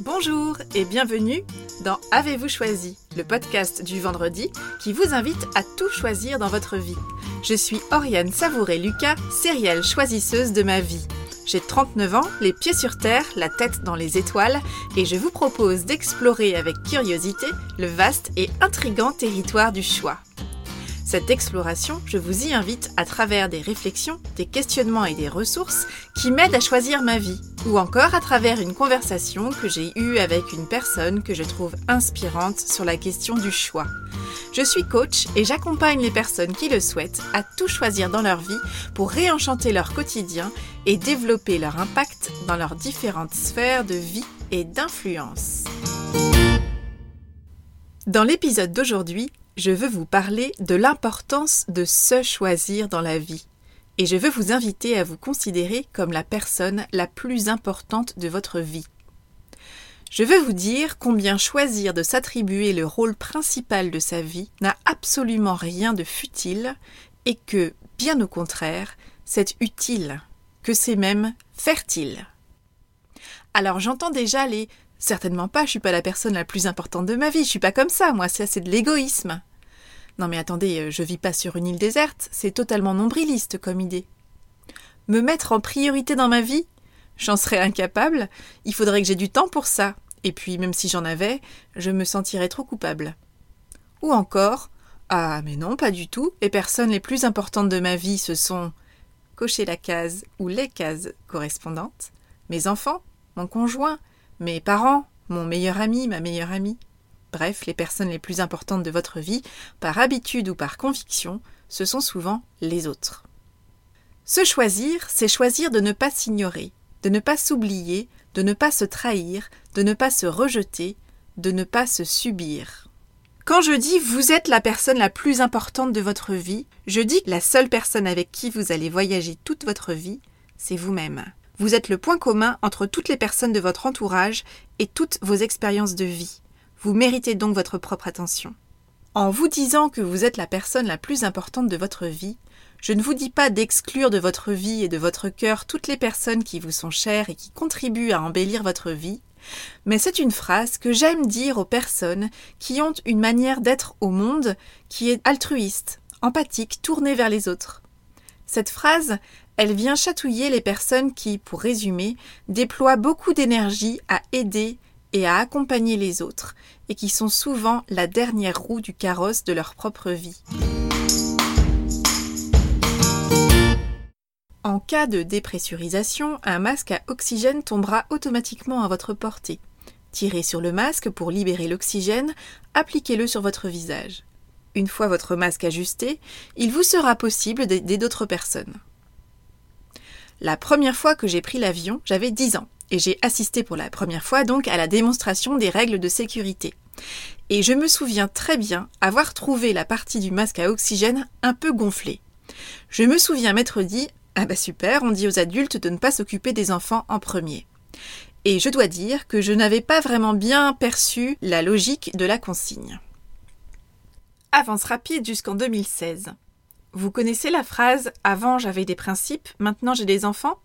Bonjour et bienvenue dans Avez-vous choisi, le podcast du vendredi qui vous invite à tout choisir dans votre vie. Je suis Oriane Savouré-Lucas, sérielle choisisseuse de ma vie. J'ai 39 ans, les pieds sur terre, la tête dans les étoiles, et je vous propose d'explorer avec curiosité le vaste et intrigant territoire du choix. Cette exploration, je vous y invite à travers des réflexions, des questionnements et des ressources qui m'aident à choisir ma vie, ou encore à travers une conversation que j'ai eue avec une personne que je trouve inspirante sur la question du choix. Je suis coach et j'accompagne les personnes qui le souhaitent à tout choisir dans leur vie pour réenchanter leur quotidien et développer leur impact dans leurs différentes sphères de vie et d'influence. Dans l'épisode d'aujourd'hui, je veux vous parler de l'importance de se choisir dans la vie. Et je veux vous inviter à vous considérer comme la personne la plus importante de votre vie. Je veux vous dire combien choisir de s'attribuer le rôle principal de sa vie n'a absolument rien de futile et que, bien au contraire, c'est utile, que c'est même fertile. Alors j'entends déjà les Certainement pas, je suis pas la personne la plus importante de ma vie, je suis pas comme ça, moi, ça c'est de l'égoïsme. Non mais attendez, euh, je vis pas sur une île déserte, c'est totalement nombriliste comme idée. Me mettre en priorité dans ma vie J'en serais incapable, il faudrait que j'ai du temps pour ça, et puis même si j'en avais, je me sentirais trop coupable. Ou encore, ah mais non, pas du tout, les personnes les plus importantes de ma vie ce sont cocher la case ou les cases correspondantes, mes enfants, mon conjoint, mes parents, mon meilleur ami, ma meilleure amie. Bref, les personnes les plus importantes de votre vie, par habitude ou par conviction, ce sont souvent les autres. Se choisir, c'est choisir de ne pas s'ignorer, de ne pas s'oublier, de ne pas se trahir, de ne pas se rejeter, de ne pas se subir. Quand je dis vous êtes la personne la plus importante de votre vie, je dis la seule personne avec qui vous allez voyager toute votre vie, c'est vous-même. Vous êtes le point commun entre toutes les personnes de votre entourage et toutes vos expériences de vie. Vous méritez donc votre propre attention. En vous disant que vous êtes la personne la plus importante de votre vie, je ne vous dis pas d'exclure de votre vie et de votre cœur toutes les personnes qui vous sont chères et qui contribuent à embellir votre vie, mais c'est une phrase que j'aime dire aux personnes qui ont une manière d'être au monde qui est altruiste, empathique, tournée vers les autres. Cette phrase, elle vient chatouiller les personnes qui, pour résumer, déploient beaucoup d'énergie à aider, et à accompagner les autres, et qui sont souvent la dernière roue du carrosse de leur propre vie. En cas de dépressurisation, un masque à oxygène tombera automatiquement à votre portée. Tirez sur le masque pour libérer l'oxygène, appliquez-le sur votre visage. Une fois votre masque ajusté, il vous sera possible d'aider d'autres personnes. La première fois que j'ai pris l'avion, j'avais 10 ans et j'ai assisté pour la première fois donc à la démonstration des règles de sécurité. Et je me souviens très bien avoir trouvé la partie du masque à oxygène un peu gonflée. Je me souviens m'être dit Ah bah super, on dit aux adultes de ne pas s'occuper des enfants en premier. Et je dois dire que je n'avais pas vraiment bien perçu la logique de la consigne. Avance rapide jusqu'en 2016. Vous connaissez la phrase Avant j'avais des principes, maintenant j'ai des enfants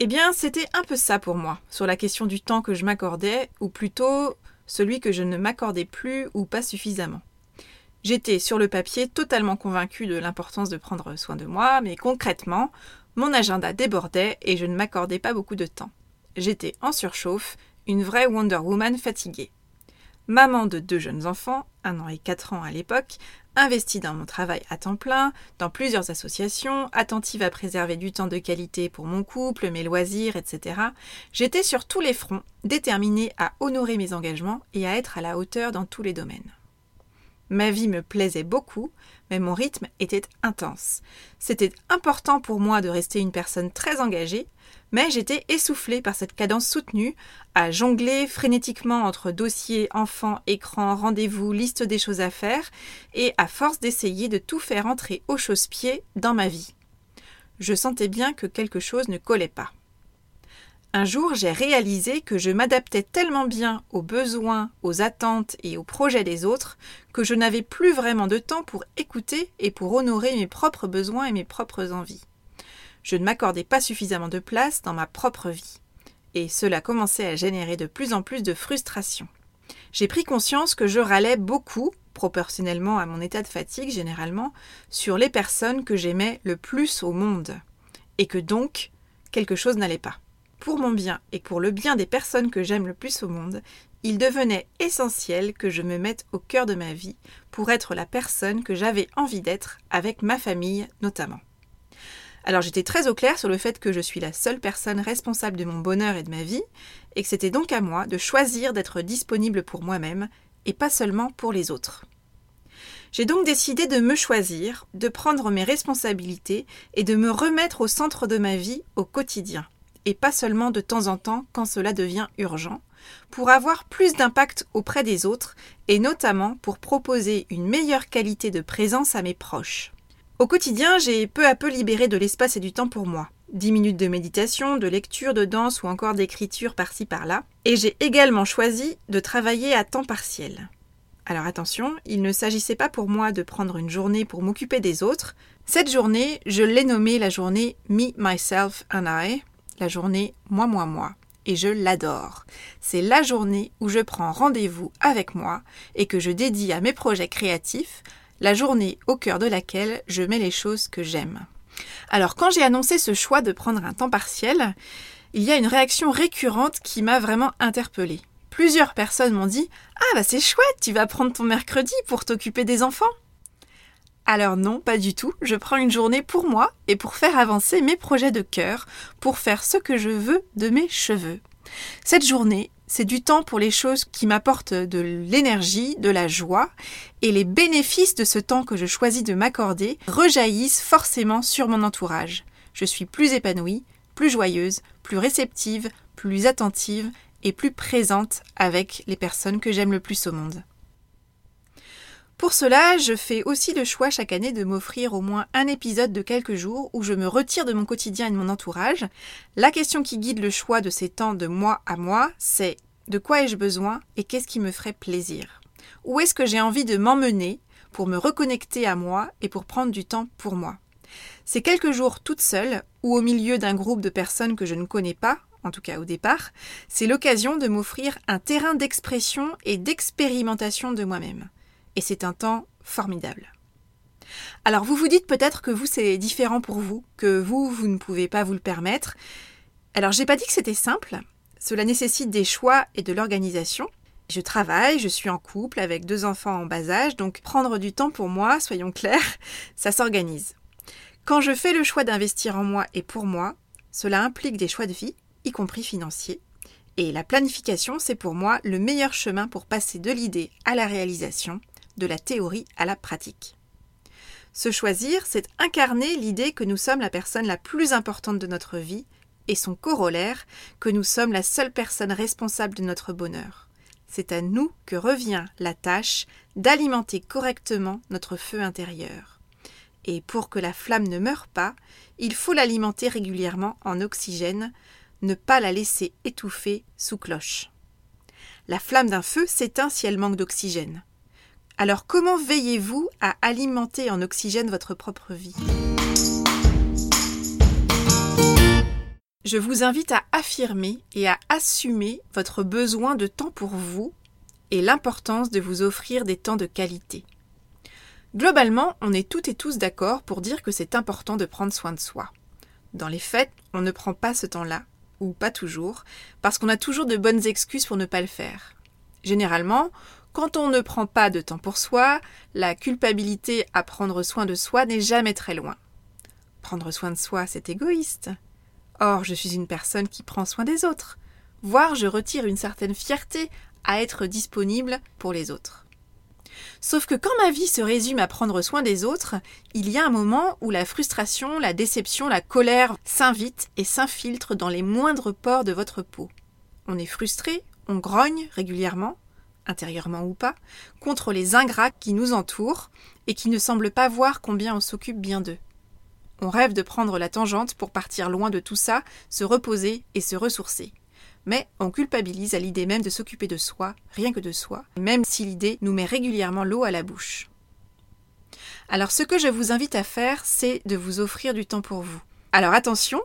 eh bien, c'était un peu ça pour moi, sur la question du temps que je m'accordais, ou plutôt celui que je ne m'accordais plus ou pas suffisamment. J'étais sur le papier totalement convaincue de l'importance de prendre soin de moi, mais concrètement, mon agenda débordait et je ne m'accordais pas beaucoup de temps. J'étais en surchauffe, une vraie Wonder Woman fatiguée. Maman de deux jeunes enfants, un an et quatre ans à l'époque, investie dans mon travail à temps plein, dans plusieurs associations, attentive à préserver du temps de qualité pour mon couple, mes loisirs, etc., j'étais sur tous les fronts, déterminée à honorer mes engagements et à être à la hauteur dans tous les domaines. Ma vie me plaisait beaucoup, mais mon rythme était intense. C'était important pour moi de rester une personne très engagée, mais j'étais essoufflée par cette cadence soutenue, à jongler frénétiquement entre dossiers, enfants, écrans, rendez-vous, liste des choses à faire, et à force d'essayer de tout faire entrer au chausse-pied dans ma vie. Je sentais bien que quelque chose ne collait pas. Un jour, j'ai réalisé que je m'adaptais tellement bien aux besoins, aux attentes et aux projets des autres que je n'avais plus vraiment de temps pour écouter et pour honorer mes propres besoins et mes propres envies. je ne m'accordais pas suffisamment de place dans ma propre vie. Et cela commençait à générer de plus en plus de frustration. J'ai pris conscience que je râlais beaucoup, proportionnellement à mon état de fatigue généralement, sur les personnes que j'aimais le plus au monde. Et que donc, quelque chose n'allait pas. Pour mon bien et pour le bien des personnes que j'aime le plus au monde, il devenait essentiel que je me mette au cœur de ma vie pour être la personne que j'avais envie d'être avec ma famille notamment. Alors j'étais très au clair sur le fait que je suis la seule personne responsable de mon bonheur et de ma vie, et que c'était donc à moi de choisir d'être disponible pour moi-même, et pas seulement pour les autres. J'ai donc décidé de me choisir, de prendre mes responsabilités et de me remettre au centre de ma vie au quotidien, et pas seulement de temps en temps quand cela devient urgent, pour avoir plus d'impact auprès des autres et notamment pour proposer une meilleure qualité de présence à mes proches. Au quotidien, j'ai peu à peu libéré de l'espace et du temps pour moi. 10 minutes de méditation, de lecture, de danse ou encore d'écriture par-ci par-là. Et j'ai également choisi de travailler à temps partiel. Alors attention, il ne s'agissait pas pour moi de prendre une journée pour m'occuper des autres. Cette journée, je l'ai nommée la journée Me, Myself and I, la journée Moi, Moi, Moi. Et je l'adore. C'est la journée où je prends rendez-vous avec moi et que je dédie à mes projets créatifs, la journée au cœur de laquelle je mets les choses que j'aime. Alors quand j'ai annoncé ce choix de prendre un temps partiel, il y a une réaction récurrente qui m'a vraiment interpellée. Plusieurs personnes m'ont dit Ah bah c'est chouette, tu vas prendre ton mercredi pour t'occuper des enfants. Alors non, pas du tout, je prends une journée pour moi et pour faire avancer mes projets de cœur, pour faire ce que je veux de mes cheveux. Cette journée, c'est du temps pour les choses qui m'apportent de l'énergie, de la joie, et les bénéfices de ce temps que je choisis de m'accorder rejaillissent forcément sur mon entourage. Je suis plus épanouie, plus joyeuse, plus réceptive, plus attentive et plus présente avec les personnes que j'aime le plus au monde. Pour cela, je fais aussi le choix chaque année de m'offrir au moins un épisode de quelques jours où je me retire de mon quotidien et de mon entourage. La question qui guide le choix de ces temps de moi à moi, c'est de quoi ai-je besoin et qu'est-ce qui me ferait plaisir? Où est-ce que j'ai envie de m'emmener pour me reconnecter à moi et pour prendre du temps pour moi? C'est quelques jours toute seule ou au milieu d'un groupe de personnes que je ne connais pas, en tout cas au départ, c'est l'occasion de m'offrir un terrain d'expression et d'expérimentation de moi-même et c'est un temps formidable. Alors vous vous dites peut-être que vous c'est différent pour vous, que vous vous ne pouvez pas vous le permettre. Alors j'ai pas dit que c'était simple, cela nécessite des choix et de l'organisation. Je travaille, je suis en couple avec deux enfants en bas âge, donc prendre du temps pour moi, soyons clairs, ça s'organise. Quand je fais le choix d'investir en moi et pour moi, cela implique des choix de vie, y compris financiers. Et la planification, c'est pour moi le meilleur chemin pour passer de l'idée à la réalisation, de la théorie à la pratique. Se choisir, c'est incarner l'idée que nous sommes la personne la plus importante de notre vie et son corollaire, que nous sommes la seule personne responsable de notre bonheur. C'est à nous que revient la tâche d'alimenter correctement notre feu intérieur. Et pour que la flamme ne meure pas, il faut l'alimenter régulièrement en oxygène, ne pas la laisser étouffer sous cloche. La flamme d'un feu s'éteint si elle manque d'oxygène. Alors comment veillez-vous à alimenter en oxygène votre propre vie? Je vous invite à affirmer et à assumer votre besoin de temps pour vous et l'importance de vous offrir des temps de qualité. Globalement, on est toutes et tous d'accord pour dire que c'est important de prendre soin de soi. Dans les faits, on ne prend pas ce temps-là, ou pas toujours, parce qu'on a toujours de bonnes excuses pour ne pas le faire. Généralement, quand on ne prend pas de temps pour soi, la culpabilité à prendre soin de soi n'est jamais très loin. Prendre soin de soi, c'est égoïste. Or, je suis une personne qui prend soin des autres, voire je retire une certaine fierté à être disponible pour les autres. Sauf que quand ma vie se résume à prendre soin des autres, il y a un moment où la frustration, la déception, la colère s'invitent et s'infiltrent dans les moindres pores de votre peau. On est frustré, on grogne régulièrement, intérieurement ou pas, contre les ingrats qui nous entourent et qui ne semblent pas voir combien on s'occupe bien d'eux. On rêve de prendre la tangente pour partir loin de tout ça, se reposer et se ressourcer. Mais on culpabilise à l'idée même de s'occuper de soi, rien que de soi, même si l'idée nous met régulièrement l'eau à la bouche. Alors ce que je vous invite à faire, c'est de vous offrir du temps pour vous, Alors attention,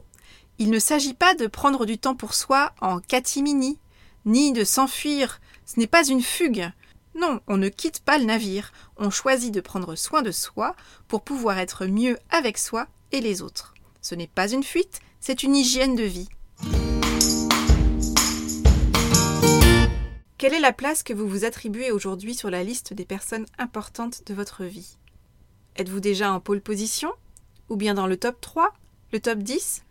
il ne s'agit pas de prendre du temps pour soi en catimini, ni de s'enfuir, ce n'est pas une fugue. Non, on ne quitte pas le navire, on choisit de prendre soin de soi pour pouvoir être mieux avec soi et les autres. Ce n'est pas une fuite, c'est une hygiène de vie. Quelle est la place que vous vous attribuez aujourd'hui sur la liste des personnes importantes de votre vie? Êtes-vous déjà en pole position? Ou bien dans le top 3 Le top 10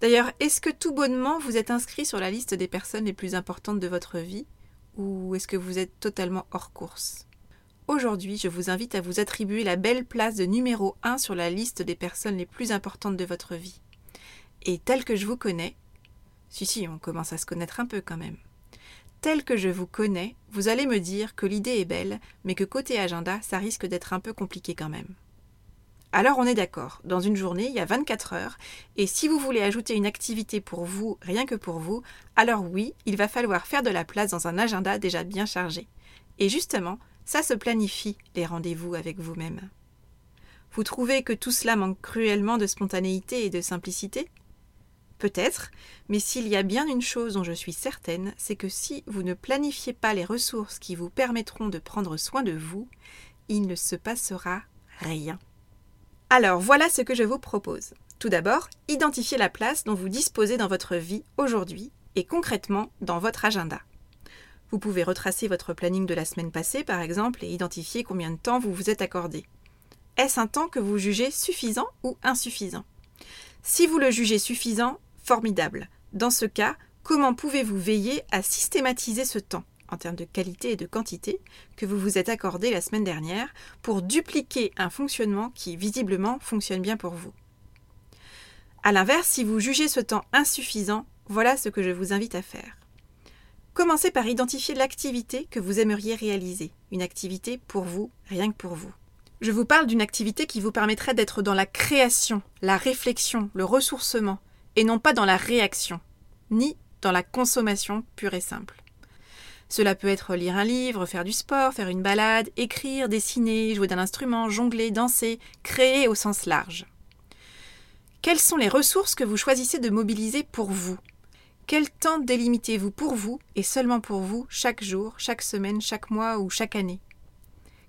D'ailleurs, est-ce que tout bonnement vous êtes inscrit sur la liste des personnes les plus importantes de votre vie? Ou est-ce que vous êtes totalement hors course? Aujourd'hui, je vous invite à vous attribuer la belle place de numéro 1 sur la liste des personnes les plus importantes de votre vie. Et tel que je vous connais, si si, on commence à se connaître un peu quand même. Tel que je vous connais, vous allez me dire que l'idée est belle, mais que côté agenda, ça risque d'être un peu compliqué quand même. Alors on est d'accord, dans une journée, il y a 24 heures, et si vous voulez ajouter une activité pour vous, rien que pour vous, alors oui, il va falloir faire de la place dans un agenda déjà bien chargé. Et justement, ça se planifie, les rendez-vous avec vous-même. Vous trouvez que tout cela manque cruellement de spontanéité et de simplicité? Peut-être, mais s'il y a bien une chose dont je suis certaine, c'est que si vous ne planifiez pas les ressources qui vous permettront de prendre soin de vous, il ne se passera rien. Alors voilà ce que je vous propose. Tout d'abord, identifiez la place dont vous disposez dans votre vie aujourd'hui et concrètement dans votre agenda. Vous pouvez retracer votre planning de la semaine passée, par exemple, et identifier combien de temps vous vous êtes accordé. Est-ce un temps que vous jugez suffisant ou insuffisant? Si vous le jugez suffisant, formidable. Dans ce cas, comment pouvez-vous veiller à systématiser ce temps, en termes de qualité et de quantité, que vous vous êtes accordé la semaine dernière, pour dupliquer un fonctionnement qui visiblement fonctionne bien pour vous A l'inverse, si vous jugez ce temps insuffisant, voilà ce que je vous invite à faire. Commencez par identifier l'activité que vous aimeriez réaliser, une activité pour vous, rien que pour vous. Je vous parle d'une activité qui vous permettrait d'être dans la création, la réflexion, le ressourcement, et non pas dans la réaction, ni dans la consommation pure et simple. Cela peut être lire un livre, faire du sport, faire une balade, écrire, dessiner, jouer d'un instrument, jongler, danser, créer au sens large. Quelles sont les ressources que vous choisissez de mobiliser pour vous? Quel temps délimitez-vous pour vous et seulement pour vous chaque jour, chaque semaine, chaque mois ou chaque année?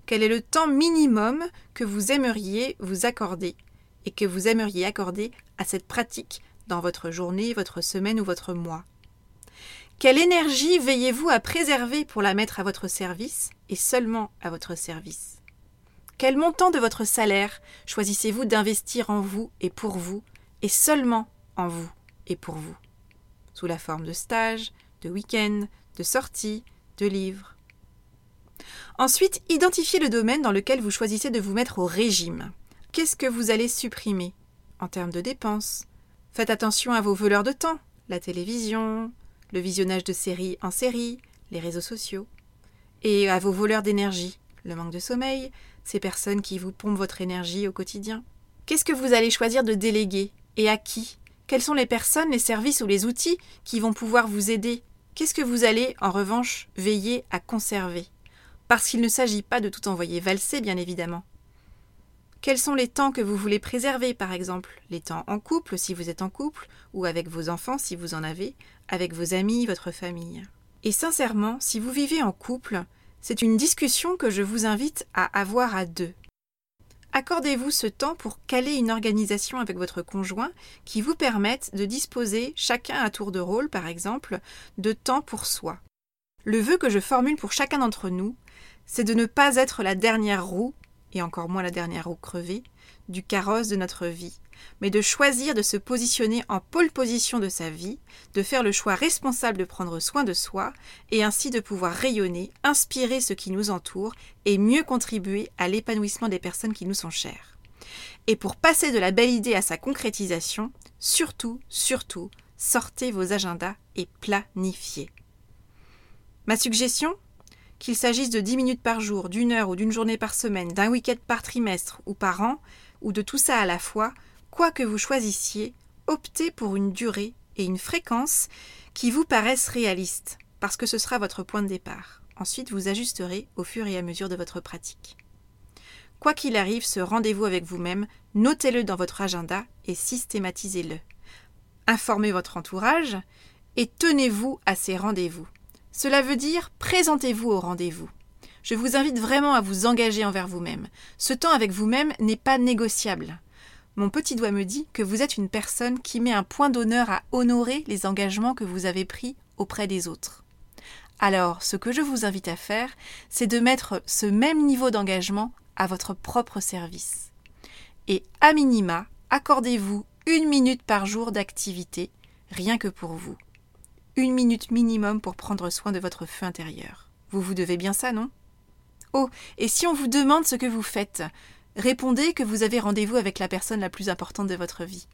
Quel est le temps minimum que vous aimeriez vous accorder et que vous aimeriez accorder à cette pratique dans votre journée, votre semaine ou votre mois? Quelle énergie veillez-vous à préserver pour la mettre à votre service et seulement à votre service? Quel montant de votre salaire choisissez-vous d'investir en vous et pour vous et seulement en vous et pour vous? Sous la forme de stages, de week-ends, de sorties, de livres. Ensuite, identifiez le domaine dans lequel vous choisissez de vous mettre au régime. Qu'est-ce que vous allez supprimer? En termes de dépenses Faites attention à vos voleurs de temps, la télévision, le visionnage de séries en série, les réseaux sociaux, et à vos voleurs d'énergie, le manque de sommeil, ces personnes qui vous pompent votre énergie au quotidien. Qu'est-ce que vous allez choisir de déléguer et à qui? Quelles sont les personnes, les services ou les outils qui vont pouvoir vous aider? Qu'est-ce que vous allez, en revanche, veiller à conserver? Parce qu'il ne s'agit pas de tout envoyer valser, bien évidemment. Quels sont les temps que vous voulez préserver, par exemple? Les temps en couple, si vous êtes en couple, ou avec vos enfants, si vous en avez, avec vos amis, votre famille? Et sincèrement, si vous vivez en couple, c'est une discussion que je vous invite à avoir à deux. Accordez-vous ce temps pour caler une organisation avec votre conjoint qui vous permette de disposer, chacun à tour de rôle par exemple, de temps pour soi. Le vœu que je formule pour chacun d'entre nous, c'est de ne pas être la dernière roue, et encore moins la dernière roue crevée, du carrosse de notre vie, mais de choisir de se positionner en pôle position de sa vie, de faire le choix responsable de prendre soin de soi, et ainsi de pouvoir rayonner, inspirer ce qui nous entoure, et mieux contribuer à l'épanouissement des personnes qui nous sont chères. Et pour passer de la belle idée à sa concrétisation, surtout, surtout, sortez vos agendas et planifiez. Ma suggestion Qu'il s'agisse de 10 minutes par jour, d'une heure ou d'une journée par semaine, d'un week-end par trimestre ou par an, ou de tout ça à la fois, quoi que vous choisissiez, optez pour une durée et une fréquence qui vous paraissent réalistes, parce que ce sera votre point de départ. Ensuite, vous ajusterez au fur et à mesure de votre pratique. Quoi qu'il arrive, ce rendez-vous avec vous-même, notez-le dans votre agenda et systématisez-le. Informez votre entourage et tenez-vous à ces rendez-vous. Cela veut dire présentez-vous au rendez-vous. Je vous invite vraiment à vous engager envers vous-même. Ce temps avec vous-même n'est pas négociable. Mon petit doigt me dit que vous êtes une personne qui met un point d'honneur à honorer les engagements que vous avez pris auprès des autres. Alors, ce que je vous invite à faire, c'est de mettre ce même niveau d'engagement à votre propre service. Et à minima, accordez-vous une minute par jour d'activité, rien que pour vous. Une minute minimum pour prendre soin de votre feu intérieur. Vous vous devez bien ça, non? Oh, et si on vous demande ce que vous faites, répondez que vous avez rendez-vous avec la personne la plus importante de votre vie.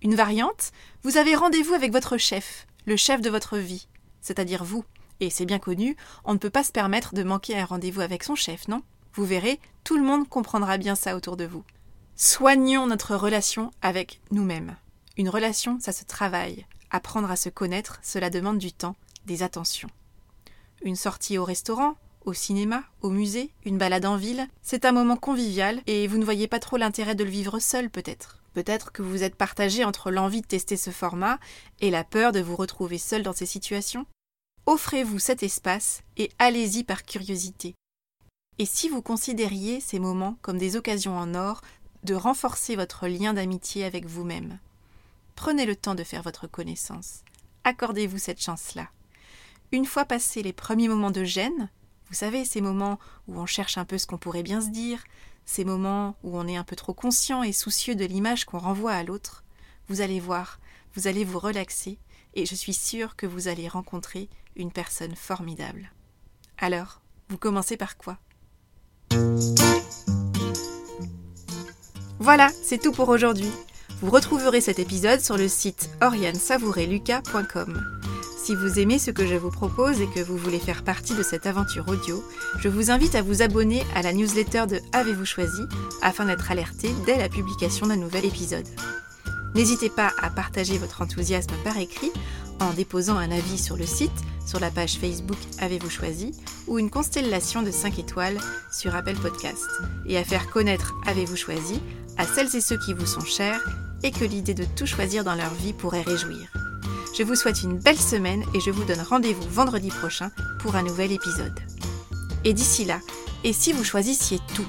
Une variante, vous avez rendez-vous avec votre chef, le chef de votre vie, c'est-à-dire vous. Et c'est bien connu, on ne peut pas se permettre de manquer un rendez-vous avec son chef, non? Vous verrez, tout le monde comprendra bien ça autour de vous. Soignons notre relation avec nous-mêmes. Une relation, ça se travaille. Apprendre à se connaître, cela demande du temps, des attentions. Une sortie au restaurant, au cinéma, au musée, une balade en ville, c'est un moment convivial et vous ne voyez pas trop l'intérêt de le vivre seul peut-être. Peut-être que vous êtes partagé entre l'envie de tester ce format et la peur de vous retrouver seul dans ces situations. Offrez-vous cet espace et allez-y par curiosité. Et si vous considériez ces moments comme des occasions en or de renforcer votre lien d'amitié avec vous-même? Prenez le temps de faire votre connaissance. Accordez-vous cette chance-là. Une fois passés les premiers moments de gêne, vous savez, ces moments où on cherche un peu ce qu'on pourrait bien se dire, ces moments où on est un peu trop conscient et soucieux de l'image qu'on renvoie à l'autre, vous allez voir, vous allez vous relaxer, et je suis sûre que vous allez rencontrer une personne formidable. Alors, vous commencez par quoi? Voilà, c'est tout pour aujourd'hui. Vous retrouverez cet épisode sur le site oriansavoureluca.com. Si vous aimez ce que je vous propose et que vous voulez faire partie de cette aventure audio, je vous invite à vous abonner à la newsletter de Avez-vous choisi afin d'être alerté dès la publication d'un nouvel épisode. N'hésitez pas à partager votre enthousiasme par écrit en déposant un avis sur le site, sur la page Facebook Avez-vous choisi ou une constellation de 5 étoiles sur Apple Podcast et à faire connaître Avez-vous choisi à celles et ceux qui vous sont chers et que l'idée de tout choisir dans leur vie pourrait réjouir. Je vous souhaite une belle semaine et je vous donne rendez-vous vendredi prochain pour un nouvel épisode. Et d'ici là, et si vous choisissiez tout?